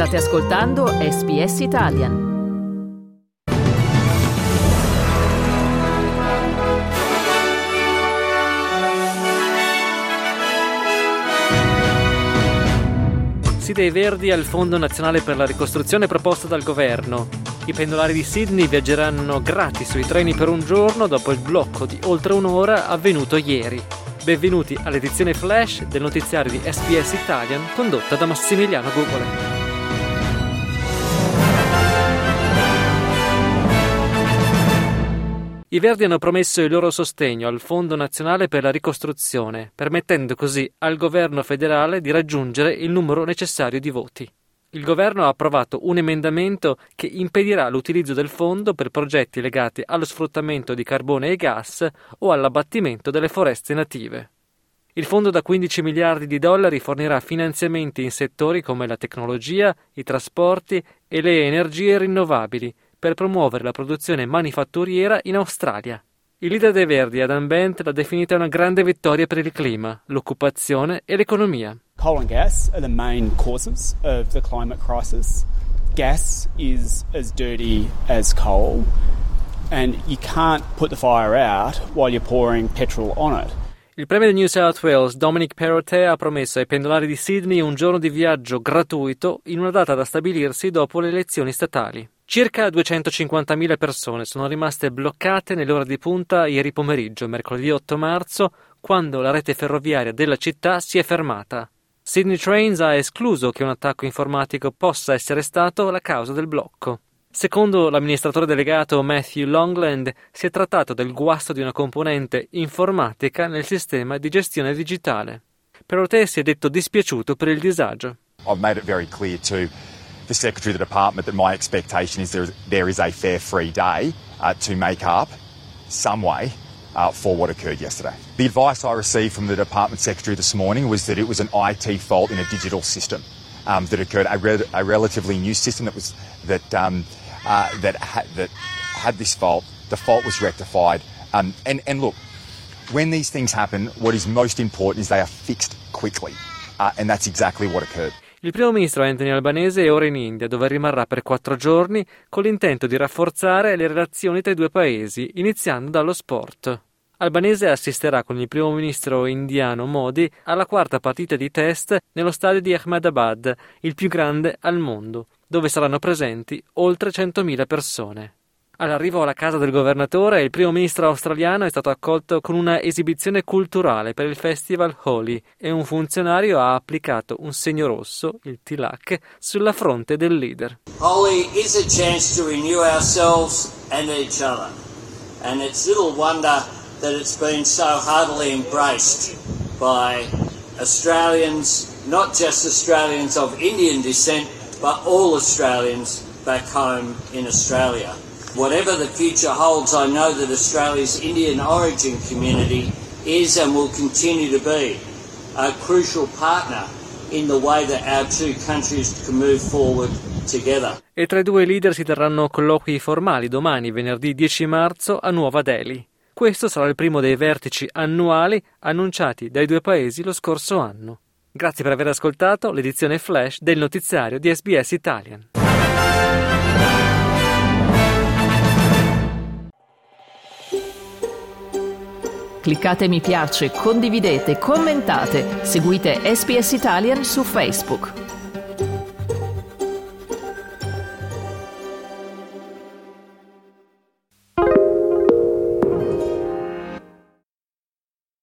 State ascoltando SBS Italian. Dei Verdi al Fondo Nazionale per la Ricostruzione proposto dal governo. I pendolari di Sydney viaggeranno gratis sui treni per un giorno dopo il blocco di oltre un'ora avvenuto ieri. Benvenuti all'edizione flash del notiziario di SBS Italian condotta da Massimiliano Gugole. I Verdi hanno promesso il loro sostegno al Fondo Nazionale per la Ricostruzione, permettendo così al governo federale di raggiungere il numero necessario di voti. Il governo ha approvato un emendamento che impedirà l'utilizzo del fondo per progetti legati allo sfruttamento di carbone e gas o all'abbattimento delle foreste native. Il fondo da 15 miliardi di dollari fornirà finanziamenti in settori come la tecnologia, i trasporti e le energie rinnovabili, per promuovere la produzione manifatturiera in Australia. Il leader dei Verdi, Adam Bent, l'ha definita una grande vittoria per il clima, l'occupazione e l'economia. Coal and gas are the main causes of the climate crisis. Gas is as dirty as coal, and you can't put the fire out while you're pouring petrol on it. Il premio di New South Wales, Dominic Perrottet, ha promesso ai pendolari di Sydney un giorno di viaggio gratuito in una data da stabilirsi dopo le elezioni statali. Circa 250.000 persone sono rimaste bloccate nelle ore di punta ieri pomeriggio, mercoledì 8 marzo, quando la rete ferroviaria della città si è fermata. Sydney Trains ha escluso che un attacco informatico possa essere stato la causa del blocco. Secondo l'amministratore delegato Matthew Longland, si è trattato del guasto di una componente informatica nel sistema di gestione digitale. Perrotet si è detto dispiaciuto per il disagio. I've made it very clear to the Secretary of the Department that my expectation is there, there is a fair, free day uh, to make up some way uh, for what occurred yesterday. The advice I received from the Department Secretary this morning was that it was an IT fault in a digital system um, that occurred, a, re- a, relatively new system that was that um, uh, that, ha- that had this fault. The fault was rectified, um, and and look, when these things happen, what is most important is they are fixed quickly, uh, and that's exactly what occurred. Il primo ministro Anthony Albanese è ora in India, dove rimarrà per quattro giorni con l'intento di rafforzare le relazioni tra i due paesi, iniziando dallo sport. Albanese assisterà con il primo ministro indiano Modi alla quarta partita di test nello stadio di Ahmedabad, il più grande al mondo, dove saranno presenti oltre 100.000 persone. All'arrivo alla casa del governatore, il primo ministro australiano è stato accolto con una esibizione culturale per il festival Holi e un funzionario ha applicato un segno rosso, il tilak, sulla fronte del leader. Holi is a chance to renew ourselves and each other. And it's little wonder that it's been so heartily embraced by Australians, not just Australians of Indian descent, but all Australians back home in Australia. Whatever the future holds, I know that Australia's Indian origin community is and will continue to be a crucial partner in the way that our two countries can move forward. E tra i due leader si terranno colloqui formali domani, venerdì 10 marzo, a Nuova Delhi. Questo sarà il primo dei vertici annuali annunciati dai due paesi lo scorso anno. Grazie per aver ascoltato l'edizione flash del notiziario di SBS Italian. Cliccate mi piace, condividete, commentate, seguite SPS Italian su Facebook.